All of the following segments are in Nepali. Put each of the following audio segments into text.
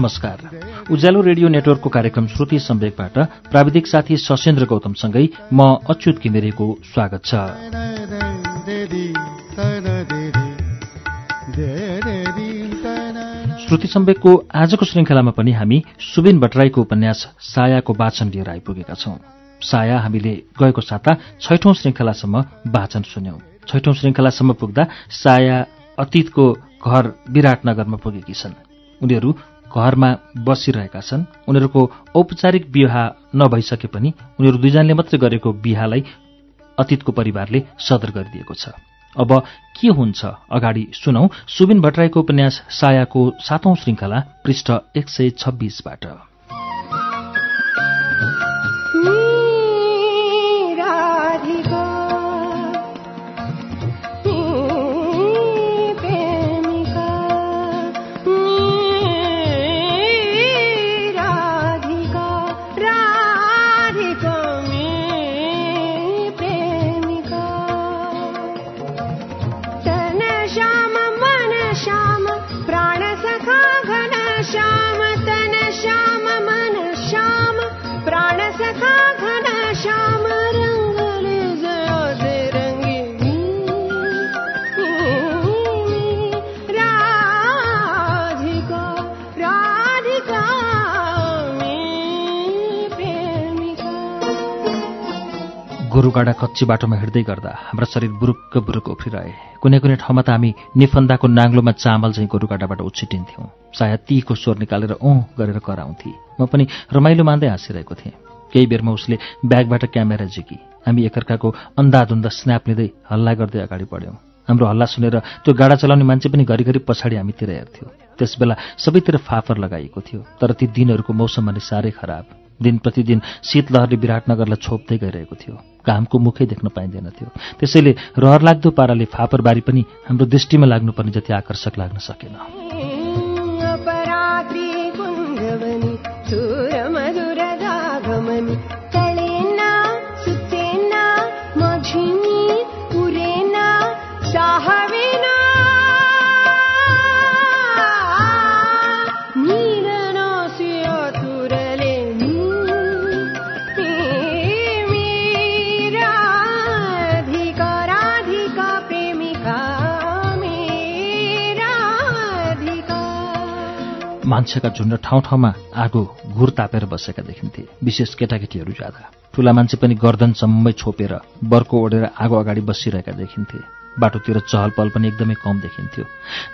नमस्कार। उज्यालो रेडियो नेटवर्कको कार्यक्रम श्रुति सम्वेकबाट प्राविधिक साथी सशेन्द्र गौतमसँगै म अच्युत किमिरेको स्वागत छ। श्रुति सम्वेकको आजको श्रृङ्खलामा पनि हामी सुबिन भट्टराईको उपन्यास सायाको वाचन लिएर आइपुगेका छौं। साया हामीले गएको साता छैठौं श्रृङ्खलासम्म वाचन सुन्यौं। छैठौं श्रृङ्खलासम्म पुग्दा साया अतीतको घर विराटनगरमा पुगेकी छन्। उनीहरू घरमा बसिरहेका छन्। उनीहरूको औपचारिक विवाह नभइसके पनि उनीहरू दुईजनाले मात्रै गरेको बिहालाई अतीतको परिवारले सदर गरिदिएको छ। अब के हुन्छ? अगाडि सुनौ। सुबिन भट्टराईको उपन्यास सायाको सातौं श्रृङ्खला पृष्ठ एक सय छब्बीसबाट। गोरुगाडा कच्ची बाटोमा हिँड्दै गर्दा हाम्रा शरीर बुरुक्क बुरुक उफ्रिरहे। कुनै कुनै ठाउँमा त हामी निफन्दाको नाङ्लोमा चामल झैँ गोरुगाडाबाट उछिटिन्थ्यौँ। सायद तीको स्वर निकालेर औँ गरेर कराउँथे। म पनि रमाइलो मान्दै हाँसिरहेको थिएँ। केही बेरमा उसले ब्यागबाट क्यामेरा झिकी। हामी एकअर्काको अन्धाधुन्दा स्न्याप लिँदै हल्ला गर्दै अगाडि बढ्यौँ। हाम्रो हल्ला सुनेर त्यो गाडा चलाउने मान्छे पनि घरिघरि पछाडि हामीतिर हेर्थ्यो। त्यसबेला सबैतिर फाफर लगाइएको थियो तर ती दिनहरूको मौसम भने साह्रै खराब। दिन प्रतिदिन शीतलहरले विराटनगरलाई छोप्दै गइरहेको थियो। घामको मुखै देख्न पाइँदैन थियो। त्यसैले रहर लाग्दो पाराले फापरबारी पनि हाम्रो दृष्टिमा लाग्नुपर्ने जति आकर्षक लाग्न सकेन। मान्छेका झुन्ड ठाउँ ठाउँमा आगो घुर तापेर बसेका देखिन्थे। विशेष केटाकेटीहरू ज्यादा। ठुला मान्छे पनि गर्दनसम्मै छोपेर बर्को ओढेर आगो अगाडि बसिरहेका देखिन्थे। बाटोतिर चहल पहल पनि एकदमै कम देखिन्थ्यो।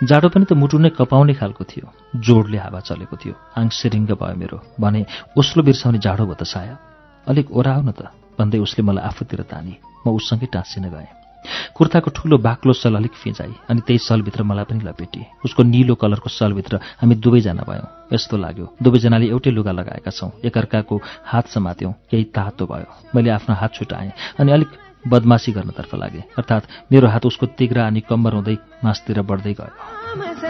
जाडो पनि त मुटु नै कपाउने खालको थियो। जोडले हावा चलेको थियो। आङ सिरिङ्ग भयो मेरो। भने उसलो बिर्साउने जाडो भयो त साया। अलिक ओराउ न त। भन्दै उसले मलाई आफूतिर तानी। म उससँगै टाँसिन गएँ। कुर्ताको ठूलो बाक्लो सल अलिक फिजाई अनि त्यही सलभित्र मलाई पनि लपेटी उसको निलो कलरको सलभित्र हामी दुवैजना भयौँ। यस्तो लाग्यो। दुवैजनाले एउटै लुगा लगाएका छौँ। एकअर्काको हात समात्यौँ। केही तातो भयो। मैले आफ्नो हात छुटाएँ अनि अलिक बदमासी गर्नतर्फ लागेँ। अर्थात् मेरो हात उसको तिग्रा अनि कम्बर हुँदै मासतिर बढ्दै गयो।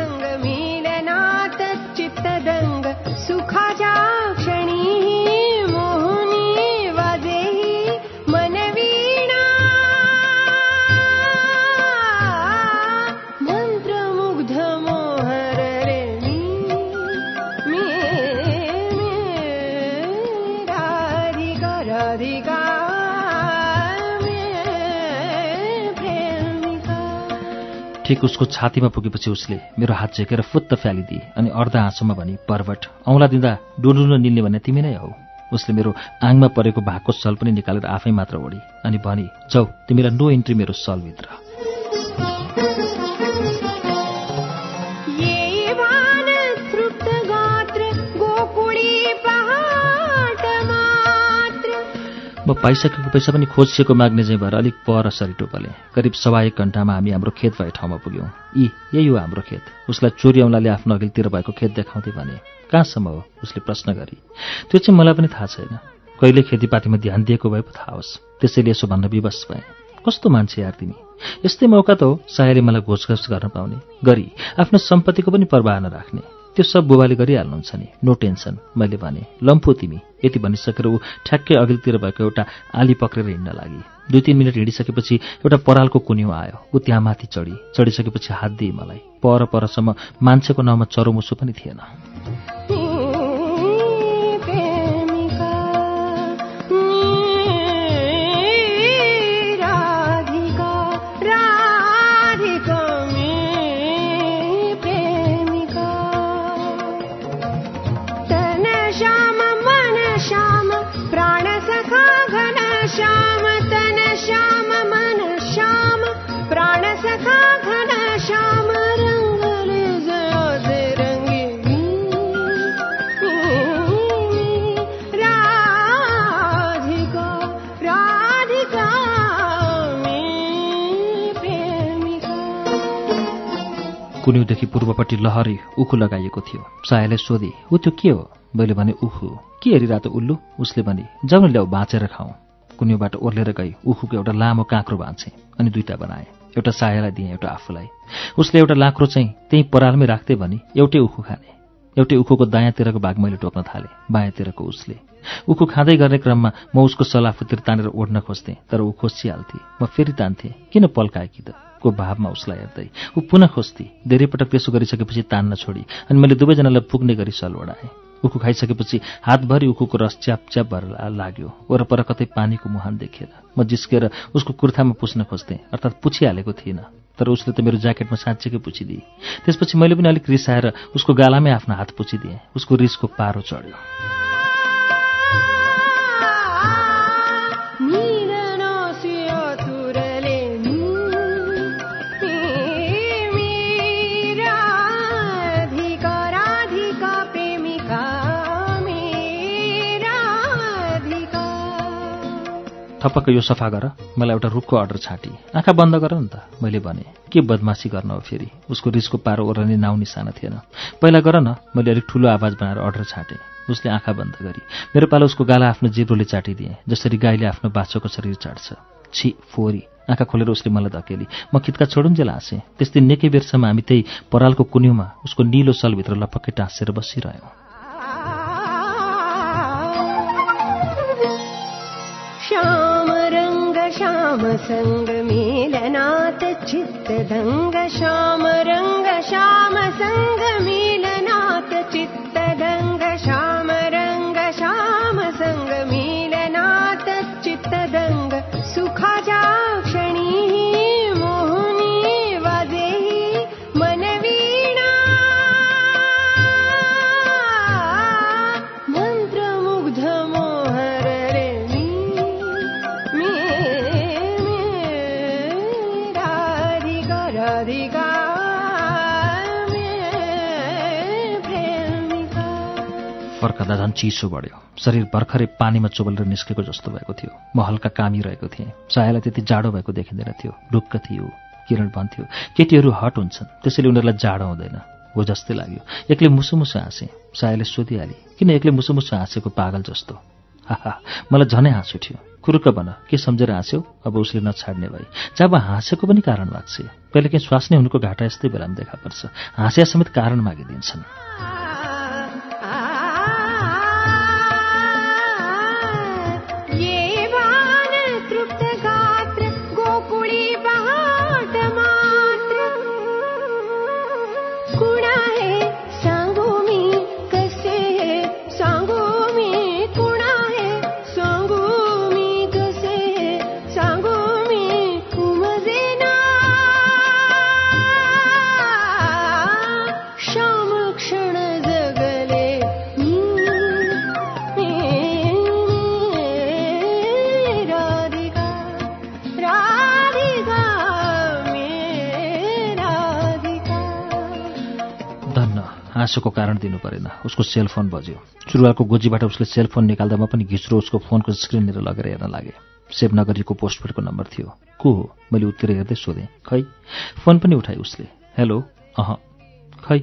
ठिक उसको छातीमा पुगेपछि उसले मेरो हात झेकेर फुत्त फ्यालिदिए अनि अर्ध हाँसोमा भने पर्वट औँला दिँदा डुडुन निल्ने भने तिमी नै हौ। उसले मेरो आङमा परेको भागको सल पनि निकालेर आफै मात्र ओढी अनि भने जाउ तिमीलाई नो इन्ट्री मेरो सलभित्र। म पाइसकेको पैसा पनि खोजिएको माग्ने चाहिँ भएर अलिक पर सरी टोपले करिब सवा एक घन्टामा हामी हाम्रो खेत भए ठाउँमा पुग्यौँ। यी यही हो हाम्रो खेत। उसलाई चोरी औँलाले आफ्नो अघिल्तिर भएको खेत देखाउँदै भने कहाँसम्म हो? उसले प्रश्न गरी त्यो चाहिँ मलाई पनि थाहा छैन। कहिले खेतीपातीमा ध्यान दिएको भए पो थाहा होस्। त्यसैले यसो भन्न विवश भएँ। कस्तो मान्छे यार तिमी? यस्तै मौका त हो सायरी मलाई घोषघोष गर्न पाउने। गरी आफ्नो सम्पत्तिको पनि प्रवाह नराख्ने। त्यो सब बुबाले गरिहाल्नुहुन्छ नि। नो टेन्सन मैले भने। लम्फो तिमी यति भनिसकेर ऊ ठ्याक्कै अघिल्तिर भएको एउटा आली पक्रेर हिँड्न लागि। दुई तिन मिनट हिँडिसकेपछि एउटा परालको कुन्यु आयो। ऊ त्यहाँ माथि चढी। चढिसकेपछि हात दिए मलाई। पर परसम्म मान्छेको नाउँमा चरोमुसो पनि थिएन। कुन्युदेखि पूर्वपट्टि लहरी उखु लगाइएको थियो। सायाले सोधे ऊ त्यो के हो? मैले भने उखु। के हेरिरहेको उल्लु? उसले भने जाउन ल्याऊ बाँचेर खाउँ। कुन्युबाट ओर्लेर गई उखुको एउटा लामो काँक्रो बाँचे अनि दुईवटा बनाए। एउटा सायालाई दिएँ एउटा आफूलाई। उसले एउटा लाक्रो चाहिँ त्यहीँ परालमै राख्दै भने एउटै उखु खाने। एउटै उखुको दायाँतिरको भाग मैले टोक्न थालेँ बायाँतिरको उसले। उखु खाँदै गर्ने क्रममा म उसको सलाफुतिर तानेर ओढ्न खोज्थेँ तर ऊ खोसिहाल्थेँ। म फेरि तान्थेँ किन पल्काएकी त? को भावमा उसलाई हेर्दै? ऊ पुनः खोज्थे धेरै पटक त्यसो गरिसकेपछि तान्न छोडी अनि मैले दुवैजनालाई पुग्ने गरी सल ओढाएँ उखु खाइसकेपछि हातभरि उखुको रस च्याप च्याप भएर लाग्यो। वरपर कतै पानीको मुहान देखेर। म जिस्केर उसको कुर्तामा पुस्न खोज्थेँ अर्थात् पुछिहालेको थिइनँ तर उसले त मेरो ज्याकेटमा साँच्चैकै पुछिदिए। त्यसपछि मैले पनि अलिक रिसाएर उसको गालामै आफ्नो हात पुछिदिएँ उसको रिसको पारो चढ्यो। थपक्क यो सफा गर मलाई एउटा रुखको अर्डर छाँटी। आँखा बन्द गर नि त मैले भने। के बदमासी गर्न हो फेरि? उसको रिसको पारो ओर्ने नाउँ निसाना थिएन। पहिला गर न मैले अलिक ठुलो आवाज बनाएर अर्डर छाँटेँ। उसले आँखा बन्द गरी मेरो पालो उसको गाला आफ्नो जिब्रोले चाटिदिएँ जसरी गाईले आफ्नो बाछोको शरीर चाट्छ। छि फोरी! आँखा खोलेर उसले मलाई धकेली। म खितका छोडुन्जेल हाँसेँ त्यस्तै निकै बेरसम्म हामी त्यही परालको कुन्युमा उसको निलो सलभित्र लपक्कै टाँसेर बसिरह्यौँ। श्यामसङ्गमेलनाथ चित्तदङ्ग श्यामरङ्ग श्यामसङ्गमेलनाथ चित्तदङ्ग फर्कँदा झन् चिसो बढ्यो। शरीर भर्खरै पानीमा चोबलेर निस्केको जस्तो भएको थियो। म हल्का कामिरहेको थिएँ। सायालाई त्यति जाडो भएको देखिँदैन थियो। ढुक्क थियो। किरण भन्थ्यो केटीहरू हट हुन्छन्। त्यसैले उनीहरूलाई जाडो हुँदैन। हो जस्तै लाग्यो। एक्लै मुसु मुसु हाँसेँ। सायाले सोधिहाले किन एक्लै मुसु मुसु हाँसेको पागल जस्तो? हाहा मलाई झनै हाँस उठ्यो। कुरुक्क भन के सम्झेर हाँस्यौ? अब उसले नछाड्ने भए। जब हाँसेको पनि कारण लाग्छ। कहिले काहीँ स्वास्नी हुनुको घाटा यस्तै बेलामा देखा पर्छ। हाँस्या समेत कारण मागिदिन्छन्। हाँसोको कारण दिनु परेन। उसको सेलफोन बज्यो। सुरुवालको गोजीबाट उसले सेलफोन निकाल्दामा पनि घिच्रो उसको फोनको स्क्रिननिर लगेर हेर्न लागे। सेभ नगरीको पोस्टपेडको नम्बर थियो। को हो? मैले उत्तिर हेर्दै सोधेँ। खै? फोन पनि उठाएँ उसले। हेलो अह। खै?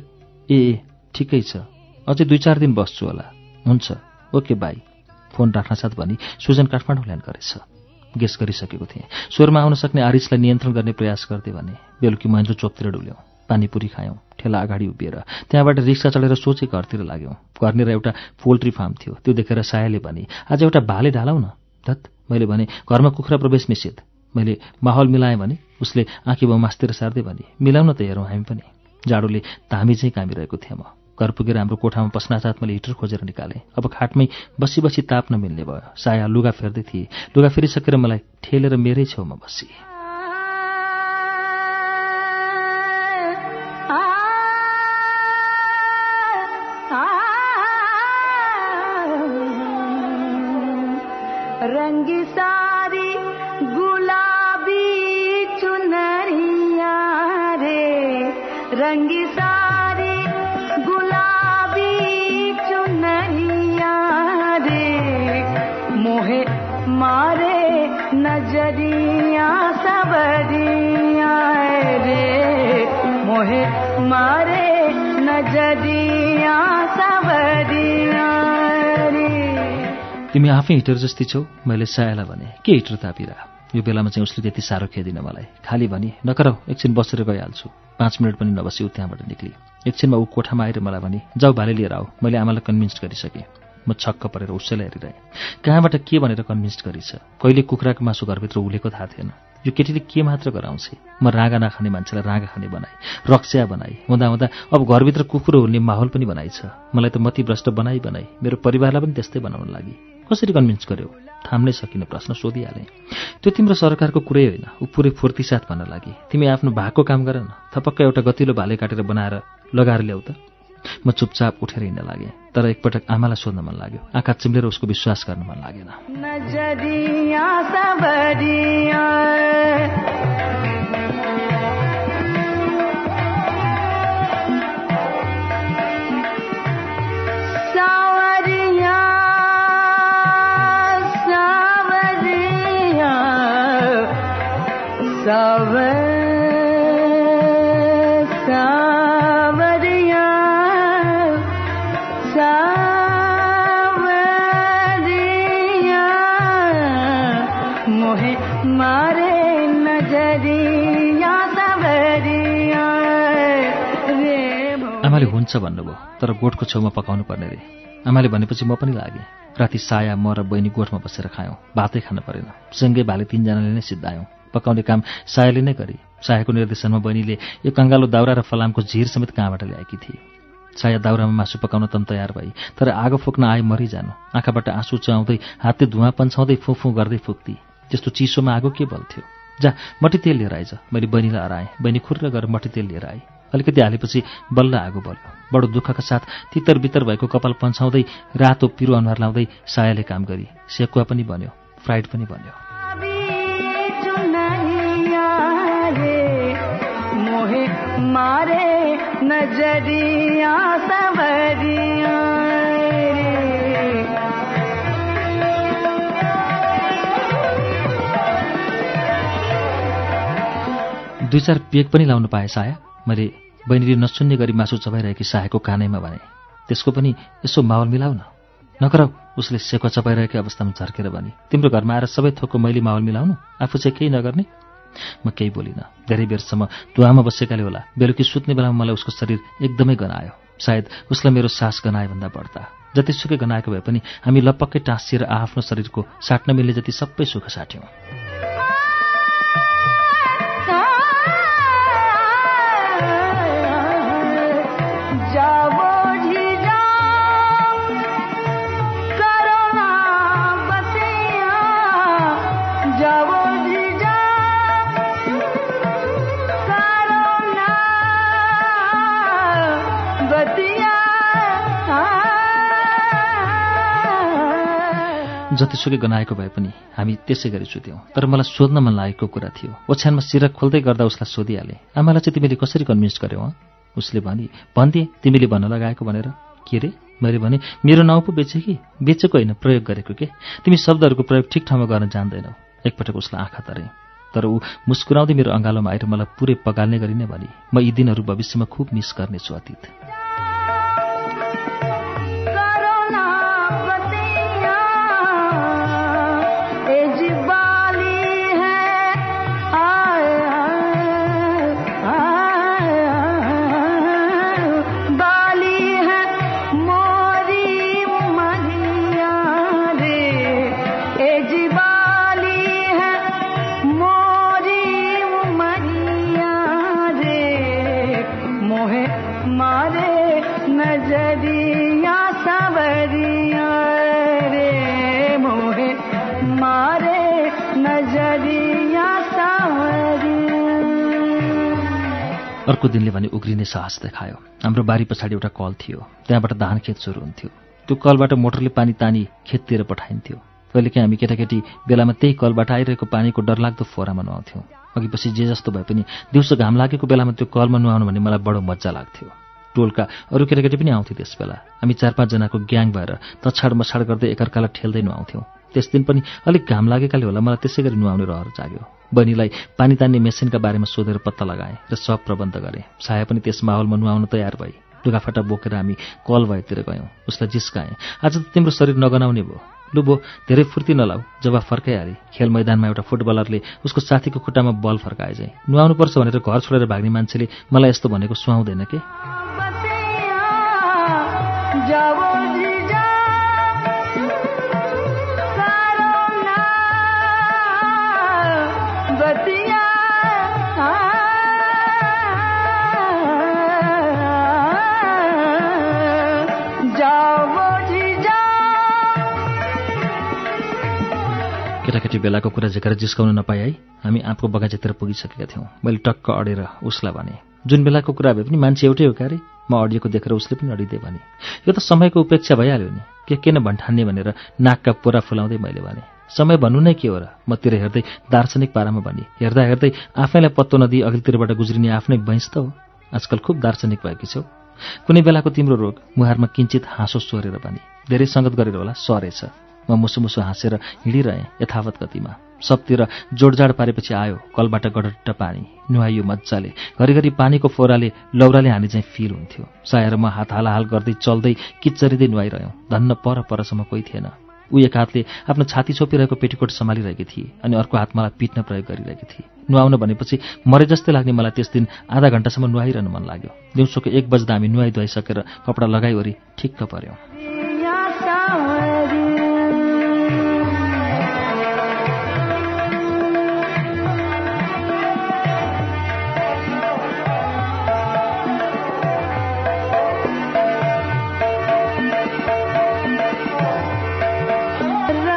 ए ए ठिकै छ। अझै दुई चार दिन बस्छु होला। हुन्छ। Okay by. फोन राख्न साथ भनी सुजन काठमाडौँ ल्यान्ड गरेछ। गेस गरिसकेको थिएँ। स्वरमा आउन सक्ने आरिसलाई नियन्त्रण गर्ने प्रयास गर्दै भने बेलुकी महेन्द्र चोकतिर डुल्यौँ। पानीपुरी खायौँ ठेला अगाडि उभिएर। त्यहाँबाट रिक्सा चढेर सोचे घरतिर लाग्यौँ। घरनिर एउटा पोल्ट्री फार्म थियो। त्यो देखेर सायाले भने आज एउटा भाले ढालौ न धत। मैले भने घरमा कुखुरा प्रवेश निषेध। मैले माहौल मिलाएँ भने उसले आँखी मास्तिर सार्दै भने मिलाउन त हेरौँ हामी पनि। जाडोले धामी चाहिँ कामिरहेको थिएँ म। घर पुगेर हाम्रो कोठामा पस्नासाथ मैले हिटर खोजेर निकालेँ। अब खाटमै बसी बसी ताप्न मिल्ने भयो। साया लुगा फेर्दै थिएँ। लुगा फेरिसकेर मलाई ठेलेर मेरै छेउमा बसी। रंगी सारी गुलाबी चुनरिया रे। रंगी सारी गुलाबी चुनरिया रे। मोहे मारे नजरिया सबरिया रे। मोहे मारे नजरिया रे तिमी आफै हिटर जस्ती छौ। मैले सायालाई भने के हिटर तापिरा? यो बेलामा चाहिँ उसले त्यति साह्रो खेदिन मलाई। खाली भने नकराउ एकछिन बसेर गइहाल्छु। पाँच मिनट पनि नबसी ऊ त्यहाँबाट निक्ली। एकछिनमा ऊ कोठामा आएर मलाई भने जाऊ भाले लिएर आऊ। मैले आमालाई कन्भिन्स गरिसकेँ। म छक्क परेर उसैलाई हेरिरहेँ। कहाँबाट के भनेर कन्भिन्स गरिछ कहिले कुखुराको मासु घरभित्र उलेको थाहा थिएन। यो केटीले के मात्र गराउँछ? म रागा नखाने मान्छेलाई रागा खाने बनाएँ। रक्स्या बनाएँ। हुँदा हुँदा अब घरभित्र कुकुर हुने माहौल पनि बनाइछ मलाई त मतिभ्रष्ट बनाइ बनाई। मेरो परिवारलाई पनि त्यस्तै बनाउन लागि। कसरी कन्भिन्स गर्यो? थाम्नै सकिने प्रश्न सोधिहालेँ। त्यो तिम्रो सरकारको कुरै होइन। ऊ पुरै फुर्तीसाथ भन्न लागि। तिमी आफ्नो भएको काम गर न। थपक्क एउटा गतिलो भाले काटेर बनाएर लगाएर ल्याऊ त। म चुपचाप उठेर हिँड्न लागेँ। तर एकपटक आमालाई सोध्न मन लाग्यो। आँखा चिम्लेर उसको विश्वास गर्न मन लागेन। तर गोठको छेउमा पकाउनु पर्ने रे। आमाले भनेपछि म पनि लागेँ। राति साया म र बहिनी गोठमा बसेर खायौँ। भातै खान परेन। सँगै भाले तिनजनाले नै सिद्धायौँ। पकाउने काम सायाले नै गरे। सायाको निर्देशनमा बहिनीले यो कङ्गालो दाउरा र फलामको झिर समेत कहाँबाट ल्याएकी थिए? साया दाउरामा मासु पकाउन तन तयार भई तर आगो फुक्न आए मरिजानु। आँखाबाट आँसु चाउँदै हातले धुवा पन्छाउँदै फुफु गर्दै फुक्ती। त्यस्तो चिसोमा आगो के बल्थ्यो? जा मट्टी तेल लिएर आइज मैले बहिनीलाई हराएँ। बहिनी खुर्र गरेर मट्टी तेल लिएर आएँ। अलिकति हालेपछि बल्ल आगो बल्यो बडो दुःखका साथ तितर बितर भएको कपाल पन्छाउँदै रातो पिरो अनुहार लाउँदै सायाले काम गरी सेकुवा पनि बन्यो फ्राइड पनि बन्यो। मारे नजरिया दुई चार पेक पनि लाउनु पाएँ साया। मैले बहिनीले नसुन्ने गरी मासु चबाइरहेकी सायाको कानैमा भने त्यसको पनि यसो माहौल मिलाउ न नकराउ उसले सेको चपाइरहेकै अवस्थामा झर्केर भने तिम्रो घरमा आएर सबै थोकको मैले माहौल मिलाउनु? आफू चाहिँ केही नगर्ने? म केही बोलिनँ। धेरै बेरसम्म धुवामा बसेकाले होला। बेलुकी सुत्ने बेलामा मलाई उसको शरीर एकदमै गनायो। सायद उसलाई मेरो सास गनाए भन्दा बढ्ता। जतिसुकै गनाएको भए पनि हामी लपक्कै टाँसिएर आफ्नो शरीरको साट्न मिल्ने जति सबै सुख साट्यौँ। जतिसुकै गनाएको भए पनि हामी त्यसै गरी सुत्यौँ। तर मलाई सोध्न मन लागेको कुरा थियो। ओछ्यानमा सिरक खोल्दै गर्दा उसलाई सोधिहालेँ आमालाई चाहिँ तिमीले कसरी कन्भिन्स गर्यौ उसले भने भनिदिए तिमीले भन्न लगाएको भनेर। के रे? मैले भने मेरो नाउँ पो बेचे कि? बेचेको होइन प्रयोग गरेको के? तिमी शब्दहरूको प्रयोग ठिक ठाउँमा गर्न जान्दैनौ। एकपटक उसलाई आँखा तरेँ। तर ऊ मुस्कुराउँदै मेरो अँगालोमा आएर मलाई पुरै पगाल्ने गरी नै भने म यी दिनहरू भविष्यमा खुब मिस गर्नेछु अतीत। अर्को दिनले भने उग्रिने साहस देखायो। हाम्रो बारी पछाडि एउटा कल थियो। त्यहाँबाट धान खेत सुरु हुन्थ्यो। त्यो कलबाट मोटरले पानी तानी खेततिर पठाइन्थ्यो। कहिलेकाहीँ हामी केटाकेटी बेलामा त्यही कलबाट आइरहेको पानीको डरलाग्दो फोरामा नुहाउँथ्यौँ। अघि पछि जे जस्तो भए पनि दिउँसो घाम लागेको बेलामा त्यो कलमा नुहाउनु भने मलाई बडो मजा लाग्थ्यो। टोलका अरू केटाकेटी पनि आउँथे त्यस बेला हामी चार पाँचजनाको ग्याङ भएर तछाड मछाड गर्दै एकअर्कालाई ठेल्दै नुहाउँथ्यौँ। त्यस दिन पनि अलिक घाम लागेकाले होला मलाई त्यसै गरी नुहाउने रहर जाग्यो। बहिनीलाई पानी तान्ने मेसिनका बारेमा सोधेर पत्ता लगाएँ र सब प्रबन्ध गरेँ। साया पनि त्यस माहौलमा नुहाउन तयार भई। लुगाफाटा बोकेर हामी कल भएतिर गयौँ। उसलाई जिस्काएँ। आज त तिम्रो शरीर नगनाउने भयो। लु बो धेरै फुर्ती नलाऊ। जब फर्काइहाले खेल मैदानमा एउटा फुटबलरले उसको साथीको खुट्टामा बल फर्काए चाहिँ नुहाउनुपर्छ भनेर घर छोडेर भाग्ने मान्छेले मलाई यस्तो भनेको सुहाउँदैन के? केटाकेटी बेलाको कुरा झिकेर जिस्काउन नपाए है हामी आँपको बगैँचातिर पुगिसकेका थियौँ। मैले टक्क अडेर उसलाई भने जुन बेलाको कुरा भए पनि मान्छे एउटै हो क्यारे म अडिएको देखेर उसले पनि अडिदिए भने यो त समयको उपेक्षा भइहाल्यो नि। के किन भन्ठान्ने भनेर नाकका पोरा फुलाउँदै मैले भने समय भन्नु नै के हो र? मतिर हेर्दै दार्शनिक पारामा भने हेर्दा हेर्दै आफैलाई पत्तो नदिई अघिल्तिरबाट गुज्रिने आफ्नै बैंस त हो। आजकल खुब दार्शनिक भएकी छौ। कुनै बेलाको तिम्रो रोग मुहारमा किञ्चित हाँसो सोरेर भने धेरै सङ्गत गरेर होला सरेछ म मुसु मुसु हाँसेर हिँडिरहेँ यथावत गतिमा। सबतिर जोडजाड पारेपछि आयो कलबाट गडट्ट पानी। नुहाइयो मजाले घरिघरि पानीको फोराले लौराले हाने चाहिँ फिल हुन्थ्यो। साएर म हात हालाहाल गर्दै चल्दै किच्चरिँदै नुहाइरह्यौँ। धन्न पर परसम्म कोही थिएन। ऊ एक हातले आफ्नो छाती छोपिरहेको पेटीकोट सम्हालिरहेकी थिए अनि अर्को हात मलाई पिट्न प्रयोग गरिरहेकी थिए। नुहाउन भनेपछि मरे जस्तै लाग्ने मलाई त्यस दिन आधा घन्टासम्म नुहाइरहनु मन लाग्यो। दिउँसोको एक बज्दा हामी नुहाइ धुवाइसकेर कपडा लगाइवरी ठिक्क पऱ्यौँ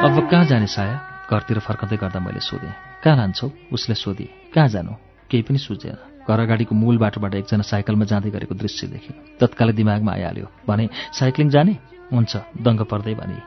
अब कहाँ जाने साया? घरतिर फर्कँदै गर्दा मैले सोधेँ। कहाँ लान्छौ? उसले सोधे। कहाँ जानु? केही पनि सुझेन। घर अगाडिको मूल बाटोबाट एकजना साइकलमा जाँदै गरेको दृश्य देखेँ। तत्कालै दिमागमा आइहाल्यो। भने साइक्लिङ जाने? हुन्छ दङ्ग पर्दै भने।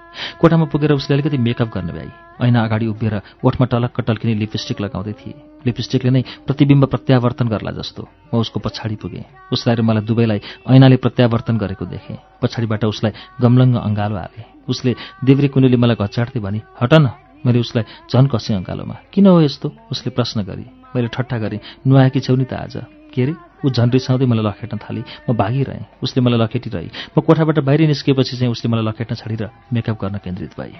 कोठामा पुगेर उसले अलिकति मेकअप गर्न भ्याई। ऐना अगाडि उभिएर ओठमा टलक्क टल्किने लिपस्टिक लगाउँदै थिए। लिपस्टिकले नै प्रतिबिम्ब प्रत्यावर्तन गर्ला जस्तो। म उसको पछाडि पुगेँ। उसलाई र मलाई दुवैलाई ऐनाले प्रत्यावर्तन गरेको देखेँ। पछाडिबाट उसलाई गमलङ्ग अँगालो हालेँ। उसले देव्रे कुनुले मलाई घचाड्दै भने हट न मैले उसलाई झन् कसेँ अँगालोमा। किन हो यस्तो? उसले प्रश्न गरी। मैले ठट्टा गरेँ नुहाएकी छेउ नि त आज। के अरे? ऊ झन् रिसाउँदै मलाई लखेट्न थाली। म भागिरहेँ। उसले मलाई लखेटिरहे। म कोठाबाट बाहिर निस्किएपछि चाहिँ उसले मलाई लखेट्न छाडेर मेकअप गर्न केन्द्रित भए।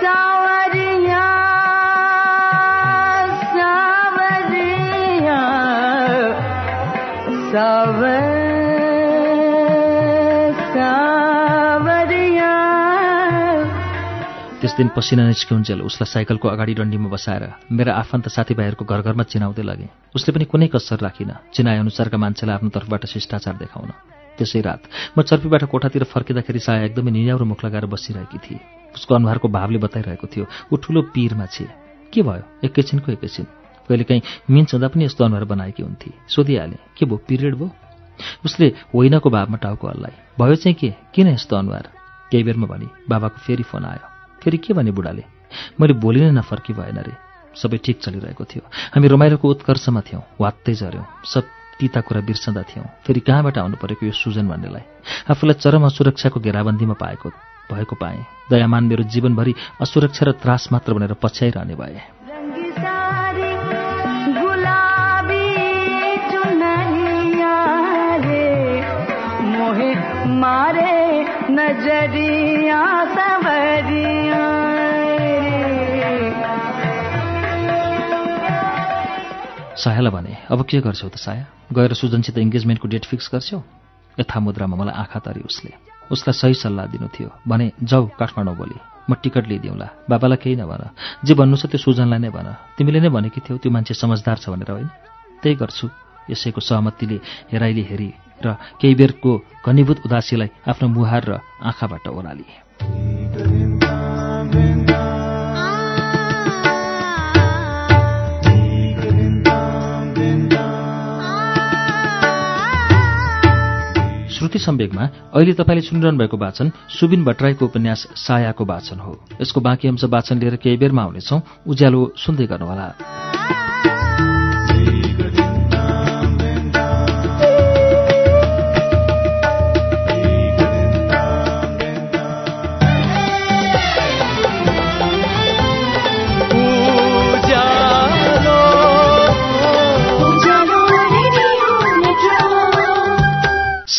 सावरिया सावरिया साव सावरिया। त्यस दिन पसिना निस्किउन्जेल उसलाई साइकलको अगाडि डन्डीमा बसाएर मेरा आफन्त साथीभाइहरूको घर घरमा चिनाउँदै लगे। उसले पनि कुनै कसर राखिन। चिनाए अनुसारका मान्छेलाई आफ्नो तर्फबाट शिष्टाचार देखाउन। त्यसै रात म चर्पीबाट कोठातिर फर्किँदाखेरि साया एकदमै नियाउरो मुख लगाएर बसिरहेकी थिए। उसको अनुहारको भावले बताइरहेको थियो ऊ ठुलो पिरमा छे। के भयो? एकैछिनको एकैछिन। कहिलेकाहीँ मिन्स हुँदा पनि यस्तो अनुहार बनाएकी हुन्थे। सोधिहालेँ के भयो पिरियड भयो उसले होइनको भावमा टाउको हल्लाए। भयो चाहिँ के? किन यस्तो अनुहार? केही बेरमा भने बाबाको फेरि फोन आयो। फेरि के भने बुढाले? मैले भोलि नै नफर्की भएन रे। सबै ठिक चलिरहेको थियो। हामी रमाइलोको उत्कर्षमा थियौँ वात्तै झऱ्यौँ सब तिता कुरा बिर्सँदा थियौँ। फेरि कहाँबाट आउनु परेको यो सुजन भन्नेलाई? आफूलाई चरम असुरक्षाको घेराबन्दीमा पाएको भएको पाएँ। दयामान मेरो जीवनभरि असुरक्षा र त्रास मात्र भनेर पछ्याइरहने भए। मारे नजरिया सवरिया सायालाई भने अब के गर्छौ त साया? गएर सुजनसित इङ्गेजमेन्टको डेट फिक्स गर्छौ? यथा मुद्रामा मलाई आँखा तरी उसले। उसलाई सही सल्लाह दिनु थियो भने जाऊ काठमाडौँ बोली। म टिकट लिइदिउँला। बाबालाई केही नभन। जे भन्नु छ त्यो सुजनलाई नै भन। तिमीले नै भनेकी थियौ त्यो मान्छे समझदार छ भनेर होइन? त्यही गर्छु। यसैको सहमतिले हेराइले हेरी र केही बेरको घनीभूत उदासीलाई आफ्नो मुहार र आँखाबाट ओह्राली। श्रुति सम्वेकमा अहिले तपाईँले सुनिरहनु भएको वाचन सुबिन भट्टराईको उपन्यास सायाको वाचन हो। यसको बाँकी अंश वाचन लिएर केही बेरमा आउनेछौ। उज्यालो सुन्दै गर्नुहोला।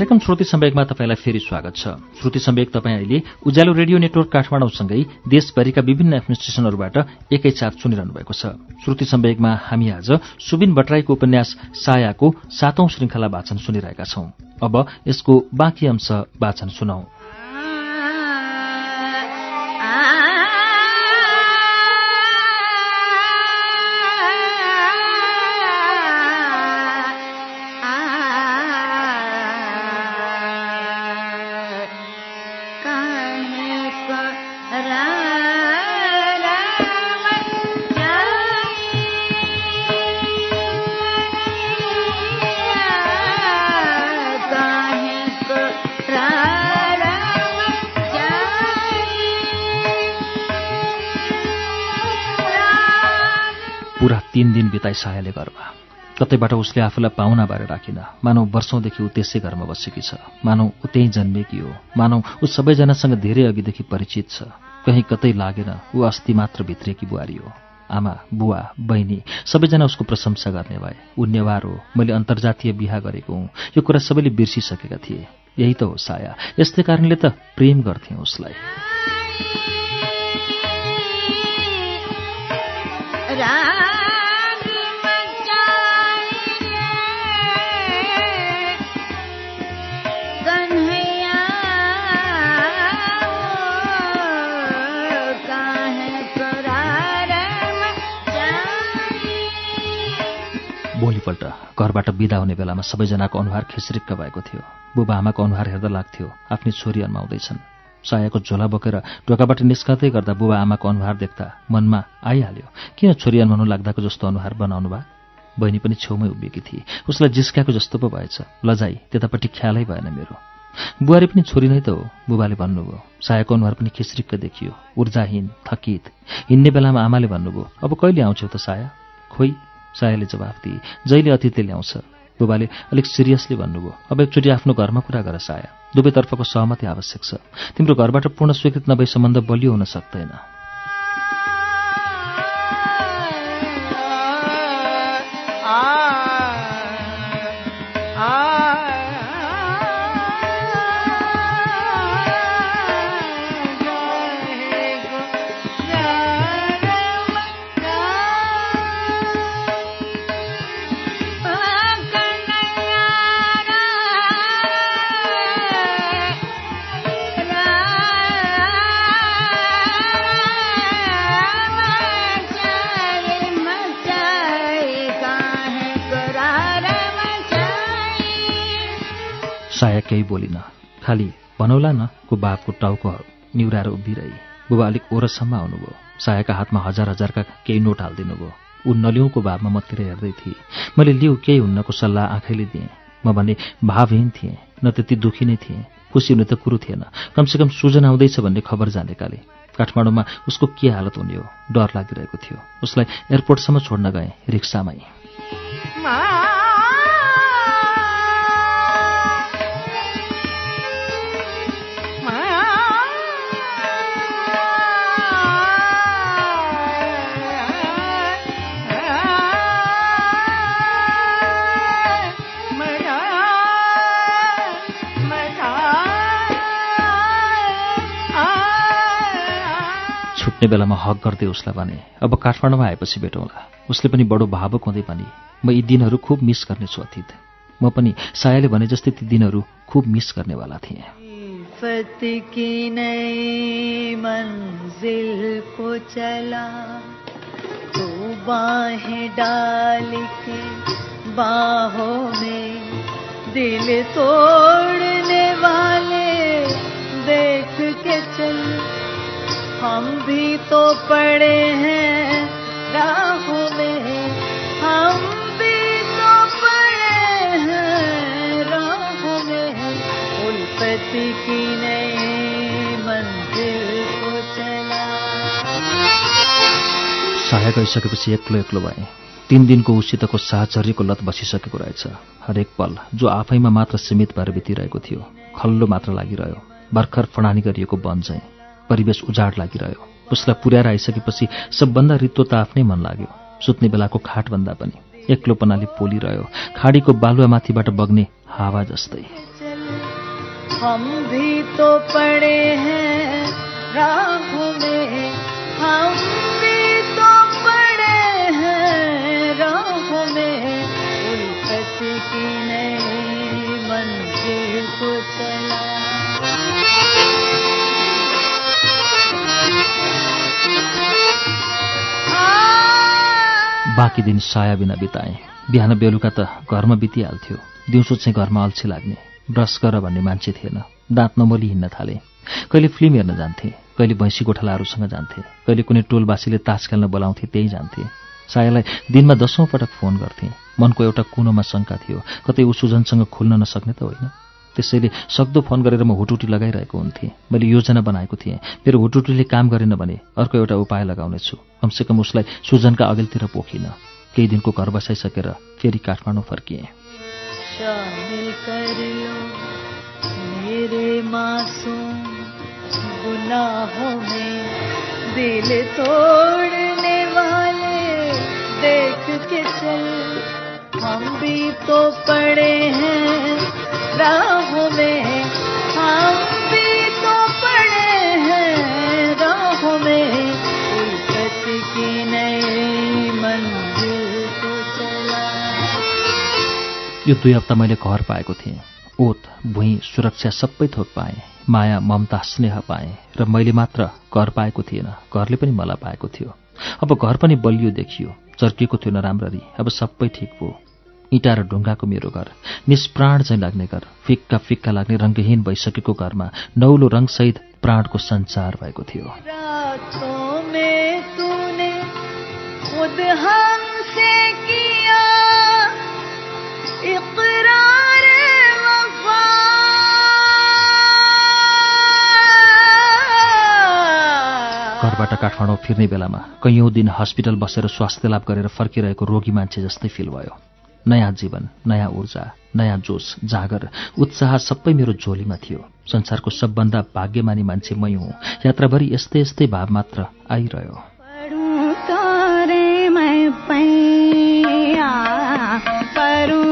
कार्यक्रम श्रुति सम्वेकमा तपाईँलाई फेरि स्वागत छ। श्रुति सम्वेक तपाईँ अहिले उज्यालो रेडियो नेटवर्क काठमाडौँसँगै देशभरिका विभिन्न एफएम एकैसाथ सुनिरहनु भएको छ। श्रुति सम्वेकमा हामी आज सुबिन भट्टराईको उपन्यास सायाको सातौं श्रृङ्खला वाचन सुनिरहेका छौं। अब यसको बाँकी अंश वाचन सुनौ। पूरा तीन दिन बिताइ सायाले घरमा कतैबाट उसले आफूलाई पाहुना बारे राखिन। मानौ वर्षौंदेखि ऊ त्यसै घरमा बसेकी छ। मानौ ऊ त्यहीँ जन्मेकी हो। मानौ ऊ सबैजनासँग धेरै अघिदेखि परिचित छ। कहीँ कतै लागेन। ऊ अस्ति मात्र भित्रिएकी बुहारी हो। आमा बुवा बहिनी सबैजना उसको प्रशंसा गर्ने भए। ऊ नेवार हो। मैले अन्तर्जातीय बिहा गरेको हुँ। यो कुरा सबैले बिर्सिसकेका थिए। यही त हो साया। यस्तै कारणले त प्रेम गर्थे उसलाई। भोलिपल्ट घरबाट बिदा हुने बेलामा सबैजनाको अनुहार खिस्रिक्क भएको थियो। बुबा आमाको अनुहार हेर्दा लाग्थ्यो आफ्नै छोरी अन्माउँदैछन् सायाको झोला बोकेर ढोकाबाट निस्कँदै गर्दा बुबा आमाको अनुहार देख्दा मनमा आइहाल्यो किन छोरी अन्माउनु लाग्दाको जस्तो अनुहार बनाउनु भए बहिनी पनि छेउमै उभिएकी थिए। उसलाई जिस्काएको जस्तो पो भएछ। लजाई त्यतापट्टि ख्यालै भएन मेरो। बुहारी पनि छोरी नै त हो बुबाले भन्नुभयो। सायाको अनुहार पनि खिस्रिक्क देखियो। ऊर्जाहीन थकित। हिँड्ने बेलामा आमाले भन्नुभयो अब कहिले आउँछौ त साया? खोइ सायाले जवाफ दिए। जहिले अतिथि ल्याउँछ। बुबाले अलिक सिरियसली भन्नुभयो अब एकचोटि आफ्नो घरमा कुरा गर साया। दुवैतर्फको सहमति आवश्यक छ। तिम्रो घरबाट पूर्ण स्वीकृत नभई सम्बन्ध बलियो हुन सक्दैन। केही बोलिन। खालि भनौला न को बापको टाउको निहुराएर उभिरही। बुबा अलिक ओरसम्म आउनुभयो। सायाका हातमा हजार हजारका केही नोट हालिदिनुभयो। ऊ नलिउको भावमा मतिर हेर्दै थिए। मैले लिउ केही हुन्नको सल्लाह आँखैले दिएँ। म भने भावहीन थिएँ। न त्यति दुखी नै थिएँ। खुसी हुने त कुरो थिएन। कमसेकम सुजन आउँदैछ भन्ने खबर जानेकाले। काठमाडौँमा उसको के हालत हुने हो? डर लागिरहेको थियो। उसलाई एयरपोर्टसम्म छोड्न गएँ रिक्सामै। छुट्ने बेलामा हक गर्दै उसलाई भने अब काठमाडौँमा आएपछि भेटौँला। उसले पनि बडो भावुक हुँदै पनि म यी दिनहरू खुब मिस गर्नेछु अतीत। म पनि सायाले भने जस्तै ती दिनहरू खुब मिस गर्नेवाला थिएँ। दिल तोड़ने वाले हम भी तो पड़े हैं राहों में। हम भी तो पड़े हैं राहों में। उल्फत की नई मंजिल को चला। साया गइसकेपछि एक्लो एक्लो भएँ। तीन दिनको उसितको साहचर्यको लत बसिसकेको रहेछ। हरेक पल जो आफैमा मात्र सीमित भएर बितिरहेको थियो खल्लो मात्र लागिरह्यो। भर्खर फडानी गरिएको वन चाहिँ। परिवेश उजाड लागिरह्यो। उसलाई पुर्याएर आइसकेपछि सबभन्दा रित्तो त आफ्नै मन लाग्यो। सुत्ने बेलाको खाटभन्दा पनि। एक्लोपनाले पोलिरह्यो। खाडीको बालुवामाथिबाट बग्ने हावा जस्तै। हम भी तो पड़े हैं राहों में। हम बाँकी दिन साया बिना बिताएँ। बिहान बेलुका त घरमा बितिहाल्थ्यो। दिउँसो चाहिँ घरमा अल्छी लाग्ने। ब्रस गर भन्ने मान्छे थिएन। दाँत नमोली हिँड्न थाले। कहिले फिल्म हेर्न जान्थे कहिले भैँसी गोठालाहरूसँग जान्थे कहिले कुनै टोलबासीले तास खेल्न बोलाउँथे त्यही जान्थे। सायालाई दिनमा दसौँ पटक फोन गर्थेँ। मनको एउटा कुनोमा शङ्का थियो। कतै ऊ सुजनसँग खुल्न नसक्ने त होइन। त्यसैले सक्दो फोन गरेर म हुटुटी लगाइरहेको हुन्थेँ। मैले योजना बनाएको थिएँ। मेरो हुटुटीले काम गरेन भने अर्को एउटा उपाय लगाउनेछु। कमसेकम उसलाई सुजनका अघिल्तिर पोखिनँ। केही दिनको घर बसाइसकेर फेरि काठमाडौँ फर्किएँ। हम भी तो पड़े हैं। में हम तो पड़े हैं में की नई यो दुई हप्ता मैले घर पाएको थिएँ। ओत भुइँ सुरक्षा सबै थोक पाएँ। माया ममता स्नेह पाएँ र मैले मात्र घर पाएको थिएन। घरले पनि मलाई पाएको थियो। अब घर पनि बलियो देखियो। चर्किएको थियो नराम्ररी। अब सबै ठिक भयो। इँटा र ढुङ्गाको मेरो घर। निष्प्राण चाहिँ लाग्ने घर। फिक्का फिक्का लाग्ने रङ्गहीन भइसकेको घरमा नौलो रङसहित प्राणको सञ्चार भएको थियो। घरबाट काठमाडौँ फिर्ने बेलामा कैयौँ दिन हस्पिटल बसेर स्वास्थ्य लाभ गरेर फर्किरहेको रोगी मान्छे जस्तै फिल भयो। नयाँ जीवन नयाँ ऊर्जा नयाँ जोस जागर उत्साह सबै मेरो झोलीमा थियो। संसारको सबभन्दा भाग्यमानी मान्छे मै हुँ। यात्राभरि यस्तै यस्तै भाव मात्र आइरह्यो। पढूं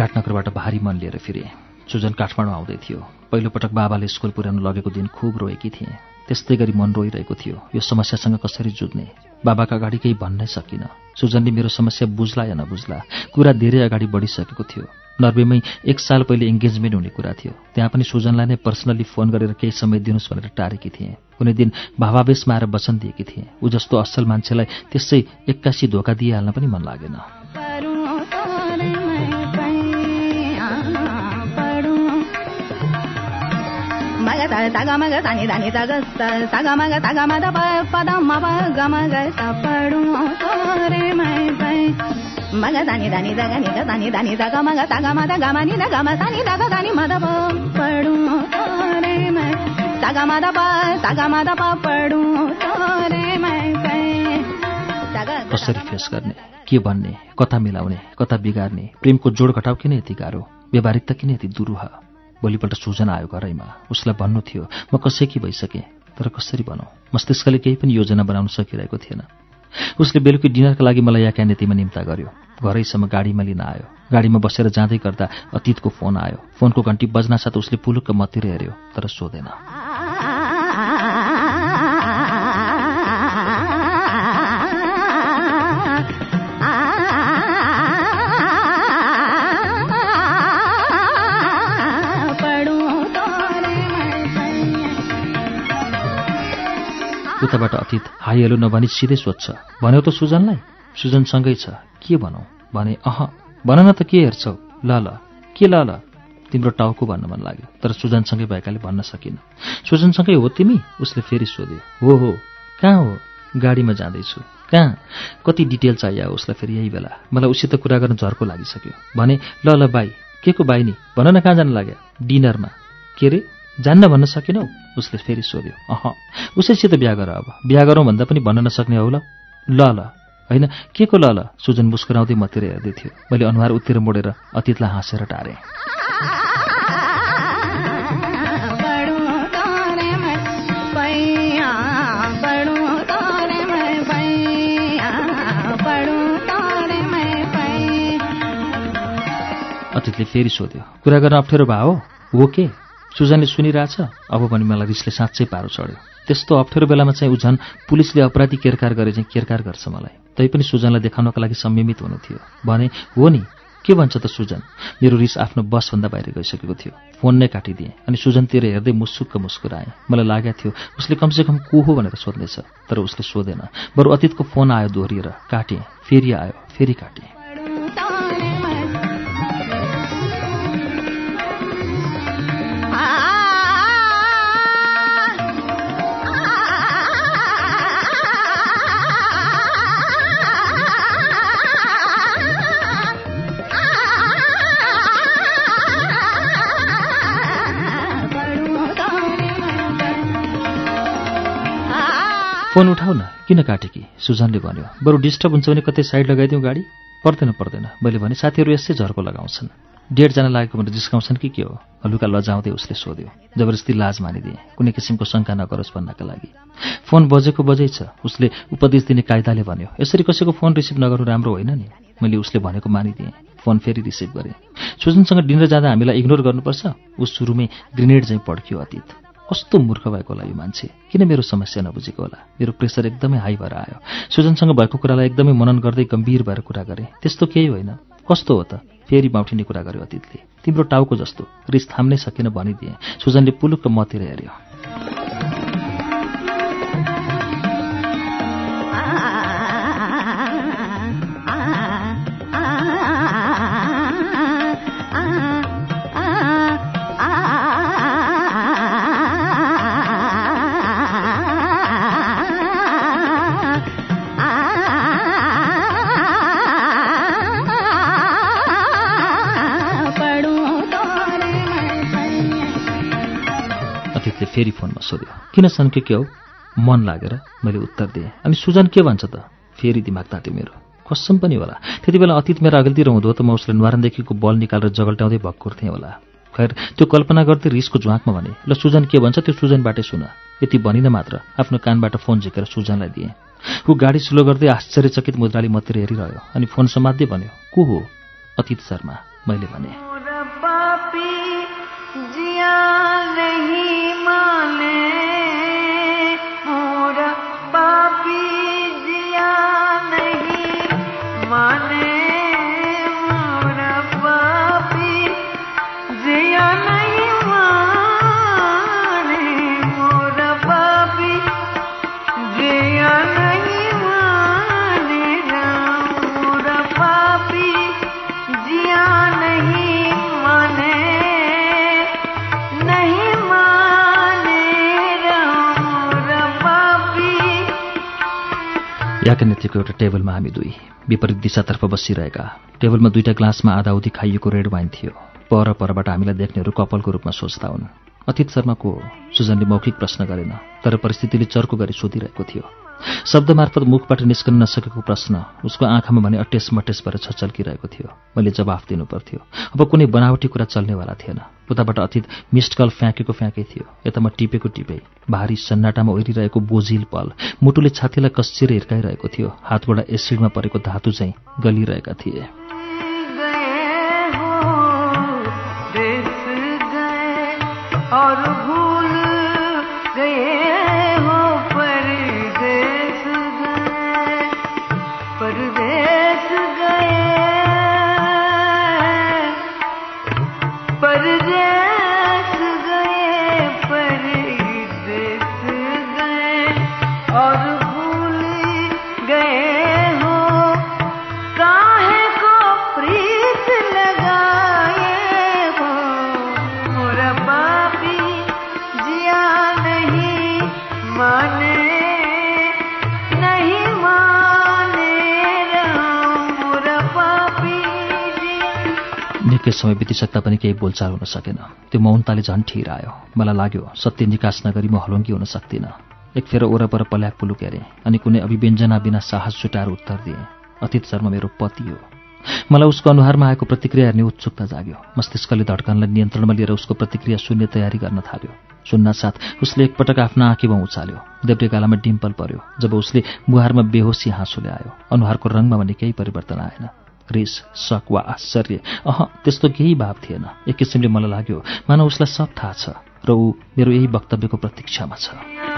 विराटनगरबाट भारी मन लिएर फिरे। सुजन काठमाडौँ आउँदै थियो। पहिलोपटक बाबाले स्कुल पुर्याउन लगेको दिन खुब रोएकी थिएँ। त्यस्तै गरी मन रोइरहेको थियो। यो समस्यासँग कसरी जुझ्ने? बाबाका अगाडि केही भन्नै सकिनँ। सुजनले मेरो समस्या बुझ्ला या नबुझ्ला कुरा धेरै अगाडि बढिसकेको थियो। नर्वेमै एक साल पहिले इङ्गेजमेन्ट हुने कुरा थियो। त्यहाँ पनि सुजनलाई नै पर्सनली फोन गरेर केही समय दिनुहोस् भनेर टारेकी थिएँ। कुनै दिन भावावेशमा आएर वचन दिएकी थिएँ। ऊ जस्तो असल मान्छेलाई त्यसै एक्कासी धोका दिइहाल्न पनि मन लागेन। ग कसरी फेस गर्ने के भन्ने कता मिलाउने कता बिगार्ने प्रेमको जोड घटाउ किन यति गाह्रो व्यावहारिकता किन यति दुरूह? भोलिपल्ट सुजन आयो घरैमा उसलाई भन्नु थियो म कसैकी भइसकेँ तर कसरी भनौँ? मस्तिष्कले केही पनि योजना बनाउन सकिरहेको थिएन। उसले बेलुकी डिनरका लागि मलाई याक्या नीतिमा निम्ता गर्यो। घरैसम्म गाडीमा लिन आयो। गाडीमा बसेर जाँदै गर्दा अतीतको फोन आयो। फोनको घन्टी बज्नासाथ उसले पुलुक्क मतिर हेऱ्यो तर सोधेन। उताबाट अतीत हाई हेलो नभनी सिधै सोध्छ भन्यो त सुजनलाई? सुजनसँगै छ। के भनौ? भने अह भन न त के हेर्छौ? ल ल। के ल ल? तिम्रो टाउको भन्न मन लाग्यो तर सुजनसँगै भएकाले भन्न सकिन। सुजनसँगै हो तिमी? उसले फेरि सोध्यो। हो हो। कहाँ हो? गाडीमा जाँदैछु। कहाँ? कति डिटेल चाहियो? उसलाई फेरि यही बेला। मलाई उसित कुरा गर्न झर्को लागिसक्यो। भने ल ल बाई। के को बाई नि? भन न कहाँ जान लाग्यो? डिनरमा। के रे? जान्न भन्न सकेनौ? उसले फेरि सोध्यो। अह उसैसित बिहा गर अब। बिहा गरौँ भन्दा पनि भन्न नसक्ने हौ ल। ल ल। होइन के को ल ल? सुजन मुस्कुराउँदै मतिर हेर्दै थियो। मैले अनुहार उत्तिर मोडेर अतीतलाई हाँसेर टारेँ। अतीतले फेरि सोध्यो कुरा गर्न अप्ठ्यारो हो? हो के? सुजनले सुनिरहेछ अब पनि मलाई रिसले साँच्चै पारो चढ्यो। त्यस्तो अप्ठ्यारो बेलामा चाहिँ ऊ झन् पुलिसले अपराधी केरकार गरे चाहिँ केरकार गर्छ मलाई। तैपनि सुजनलाई देखाउनका लागि संयमित हुनु थियो भने हो नि के भन्छ त सुजन? मेरो रिस आफ्नो बसभन्दा बाहिर गइसकेको थियो। फोन नै काटिदिएँ अनि सुजनतिर हेर्दै मुसुक्क मुस्कुराएँ मलाई लागेको थियो उसले कमसेकम को हो भनेर सोध्नेछ तर उसले सोधेन। बरु अतीतको फोन आयो दोहोरिएर। काटेँ फेरि आयो फेरि काटेँ। फोन उठाउ न। किन काटेकी? सुजनले भन्यो। बरु डिस्टर्ब हुन्छ भने कतै साइड लगाइदिउँ गाडी? पर्दैन पर्दैन। मैले भने साथीहरू यसै झर्को लगाउँछन्। डेढजना लागेको भनेर जिस्काउँछन् कि के हो? हलुका लजाउँदै उसले सोध्यो। जबरजस्ती लाज मानिदिए। कुनै किसिमको शङ्का नगरोस् भन्नका लागि। फोन बजेको बजै छ। उसले उपदेश दिने कायदाले भन्यो। यसरी कसैको फोन रिसिभ नगर्नु राम्रो होइन नि? मैले उसले भनेको मानिदिएँ। फोन फेरि रिसिभ गरेँ। सुजनसँग डिनर जाँदा हामीलाई इग्नोर गर्नुपर्छ। ऊ सुरुमै ग्रेनेड चाहिँ पड्क्यो अतीत। कस्तो मूर्ख भएको होला यो मान्छे? किन मेरो समस्या नबुझेको होला? मेरो प्रेसर एकदमै हाई भएर आयो। सुजनसँग भएको कुरालाई एकदमै मनन गर्दै गम्भीर भएर कुरा गरेँ। त्यस्तो केही होइन। कस्तो हो त? फेरि बाउठिने कुरा गर्यो अतीतले। तिम्रो टाउको जस्तो। रिस थाम्नै सकेन भनिदिएँ। सुजनले पुलुक्क मतिर हेऱ्यो। अतीतले फेरि फोनमा सोध्यो किन सन्के के हौ? मन लागेर मैले उत्तर दिएँ। अनि सुजन के भन्छ त? फेरि दिमाग तात्यो मेरो। कसम पनि होला। त्यति बेला अतीत मेरो अघिल्तिर हुँदो त म उसले न्वारानदेखिको बल निकालेर जगल्ट्याउँदै भक्कुर थिएँ होला। खैर त्यो कल्पना गर्दै रिसको झुवाकमा भने ल सुजन के भन्छ त्यो सुजनबाटै सुन। यति भनिन मात्र आफ्नो कानबाट फोन झिकेर सुजनलाई दिएँ। ऊ गाडी स्लो गर्दै आश्चर्यचकित मुद्राले मतिर हेरिरह्यो अनि फोन समात्दै भन्यो को हो? अतीत शर्मा मैले भने। याकनेतीको एउटा टेबलमा हामी दुई विपरीत दिशातर्फ बसिरहेका। टेबलमा दुईटा ग्लासमा आधाउधी खाइएको रेड वाइन थियो। पर परबाट हामीलाई देख्नेहरू कपालको रूपमा सोच्दा हुन्। अतीत शर्मा को हो सुजनले मौखिक प्रश्न गरेन तर परिस्थितिले चर्को गरी सोधिरहेको थियो। शब्द मार्फत मुखबाट निस्कन नसकेको प्रश्न उसको आँखामा भने अटेस मटेस भएर छचल्किरहेको थियो। मैले जवाफ दिनु पर्थ्यो अब कुनै बनावटी कुरा चल्नेवाला थिएन। उताबाट अतीत मिस्ड कल फ्याँकेको फ्याँकै थियो। यता म टिपेको टिपे भारी सन्नाटामा ओहिरिरहेको बोझिल पल मुटुले छातीलाई कसिएर हिर्काइरहेको थियो। हातबाट एसिडमा परेको धातु चाहिँ गलिरहेका थिए। और निकै समय बितिसक्दा पनि केही बोलचाल हुन सकेन। त्यो मौनताले झन् ठिर आयो मलाई लाग्यो सत्य निकास नगरी म हलुङ्गी हुन सक्दिनँ। एक फेर ओरपर पल्याक पुलुक हेरेँ अनि कुनै अभिव्यञ्जना बिना साहस छुटाएर उत्तर दिएँ अतीत शर्मा मेरो पति हो। मलाई उसको अनुहारमा आएको प्रतिक्रिया हेर्ने उत्सुकता जाग्यो। मस्तिष्कले धड्कनलाई नियन्त्रणमा लिएर उसको प्रतिक्रिया सुन्ने तयारी गर्न थाल्यो। सुन्न साथ उसले एकपटक आफ्ना आँखीमा उचाल्यो। देब्रे गालामा डिम्पल पर्यो जब उसले मुहारमा बेहोसी हाँसोले आयो। अनुहारको रङमा भने केही परिवर्तन आएन। रिस शक वा आश्चर्य। अह त्यस्तो केही भाव थिएन। एक किसिमले मलाई लाग्यो मानव उसलाई सब थाहा छ र ऊ मेरो यही वक्तव्यको प्रतीक्षामा छ।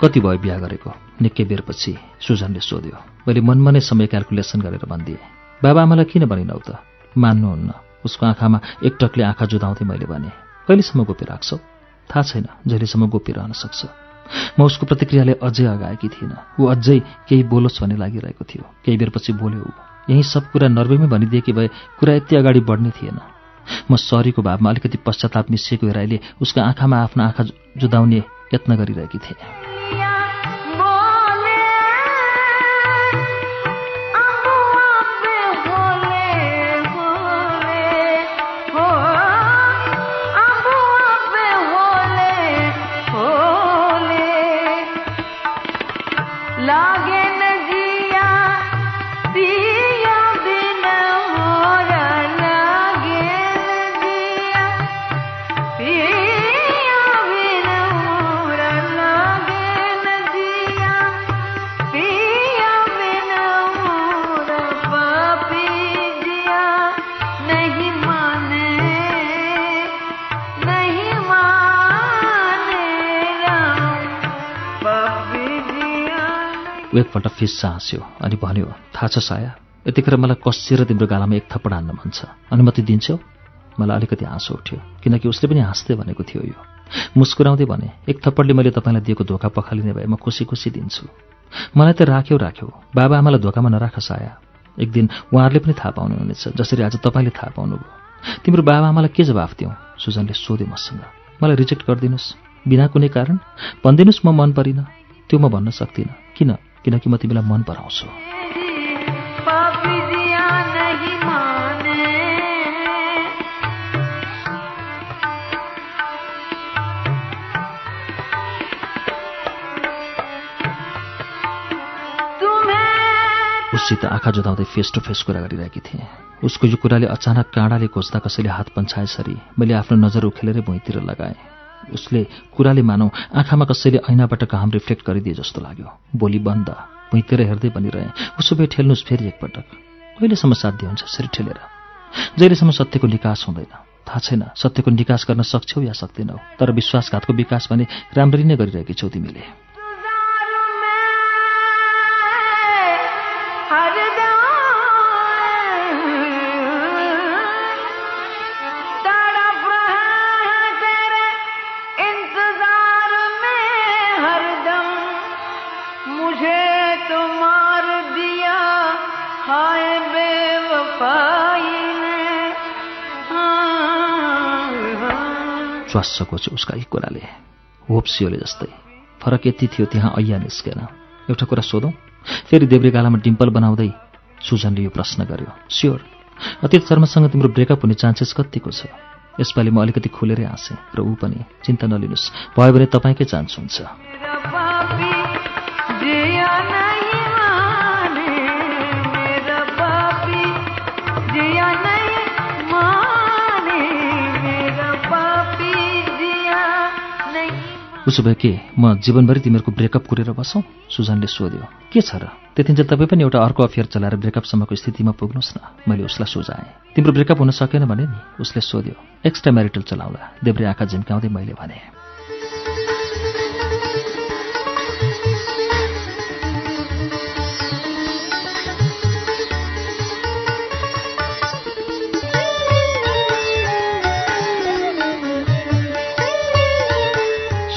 कति भयो बिहा गरेको। निकै बेरपछि सुजनले सोध्यो मैले मनमा नै समय क्यालकुलेसन गरेर भनिदिएँ। बाबाआमालाई किन भनिनौ त? मान्नुहुन्न। उसको आँखामा एकटकले आँखा जुधाउँदै मैले भने कहिलेसम्म गोपी राख्छौ? थाहा छैन जहिलेसम्म गोपी रहन सक्छ। म उसको प्रतिक्रियाले अझै अगाएकी थिइनँ। ऊ अझै केही बोलोस् भन्ने लागिरहेको थियो। केही बेरपछि बोल्यो ऊ यही सब कुरा नर्वेमै भनिदिएकी भए कुरा यति अगाडि बढ्ने थिएन। म सरीको भावमा अलिकति पश्चाताप मिसिएको हेराइले उसको आँखामा आफ्नो आँखा जुदाउने यत्न गरिरहेकी थिएँ। एकपल्ट फिस्सा हाँस्यो अनि भन्यो थाहा छ साया यतिखेर मलाई कसिएर तिम्रो गालामा एक थप्पड हान्न मन छ। अनुमति दिन्छौ? मलाई अलिकति हाँसो उठ्यो किनकि उसले पनि हाँस्दै भनेको थियो यो। मुस्कुराउँदै भने एक थप्पडले मैले तपाईँलाई दिएको धोका पखालिने भए म खुसी खुसी दिन्छु। मलाई त राख्यौ राख्यौ। बाबा आमालाई धोकामा नराख साया। एक दिन उहाँहरूले पनि थाहा पाउनुहुनेछ जसरी आज तपाईँले थाहा पाउनुभयो। तिम्रो बाबा आमालाई के जवाफ दियौ सुजनले सोध्यो मसँग। मलाई रिजेक्ट गरिदिनुहोस्। बिना कुनै कारण? भनिदिनुहोस् म मन परिनँ। त्यो म भन्न सक्दिनँ। किन? किनकि म तिमीलाई मन पराउँछु। उससित आँखा जुदाउँदै फेस टु फेस कुरा गरिरहेकी थिएँ। उसको यो कुराले अचानक काँडाले खोज्दा कसैले हात पन्छाएसरी मैले आफ्नो नजर उखेलेरै भुइँतिर लगाएँ। उसले कुराले मानौ आँखामा कसैले ऐनाबाट घाम रिफ्लेक्ट गरिदिए जस्तो लाग्यो। बोली बन्द। भुइँतिर हेर्दै भनिरहेँ। उसो भए ठेल्नुहोस् फेरि एकपटक। कहिलेसम्म साध्य हुन्छ यसरी ठेलेर। जहिलेसम्म सत्यको निकास हुँदैन। थाहा छैन सत्यको निकास गर्न सक्छौ या सक्दैनौ तर विश्वासघातको विकास भने राम्ररी नै गरिरहेकी छौ तिमीले। च्वास्स कोच्यो उसका एक कुराले। होप सियोले जस्तै। फरक यति थियो त्यहाँ ऐया निस्केन। एउटा कुरा सोधौँ? फेरि देब्रे गालामा डिम्पल बनाउँदै सुजनले यो प्रश्न गर्यो। स्योर। अतीत शर्मासँग तिम्रो ब्रेकअप हुने चान्सेस कतिको छ? यसपालि म अलिकति खुलेरै हाँसेँ र ऊ पनि चिन्ता नलिनुहोस्। भयो भने तपाईँकै चान्स हुन्छ। उसो भए के म जीवनभरि तिमीहरूको ब्रेकअप कुरेर बसौँ? सुजनले सोध्यो। के छ र? त्यतिन्जेल तपाईँ पनि एउटा अर्को अफेयर चलाएर ब्रेकअपसम्मको स्थितिमा पुग्नुहोस् न। मैले उसलाई सुझाएँ। तिम्रो ब्रेकअप हुन सकेन भने नि उसले सोध्यो। एक्स्ट्रा म्यारिटल चलाउँला देब्रे आँखा झिम्काउँदै मैले भने।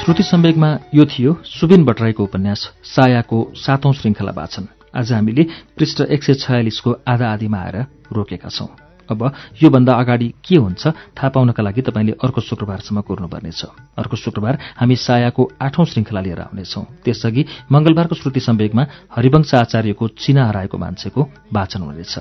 श्रुति सम्वेगमा यो थियो सुबिन भट्टराईको उपन्यास सायाको सातौं श्रृङ्खला वाचन। आज हामीले पृष्ठ एक सय छयालिसको आधा आधीमा आएर रोकेका छौं। अब योभन्दा अगाडि के हुन्छ थाहा पाउनका लागि तपाईँले अर्को शुक्रबारसम्म कुर्नुपर्नेछ। अर्को शुक्रबार हामी सायाको आठौं श्रृङ्खला लिएर आउनेछौं। त्यसअघि मंगलबारको श्रुति सम्वेगमा हरिवंश आचार्यको चिना हराएको मान्छेको वाचन हुनेछ।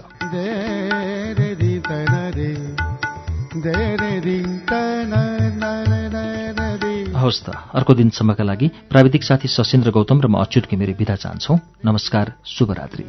हवस् त। अर्को दिनसम्मका लागि प्राविधिक साथी सशेन्द्र गौतम र म अच्युत घिमिरे विदा चाहन्छौ। नमस्कार शुभरात्री।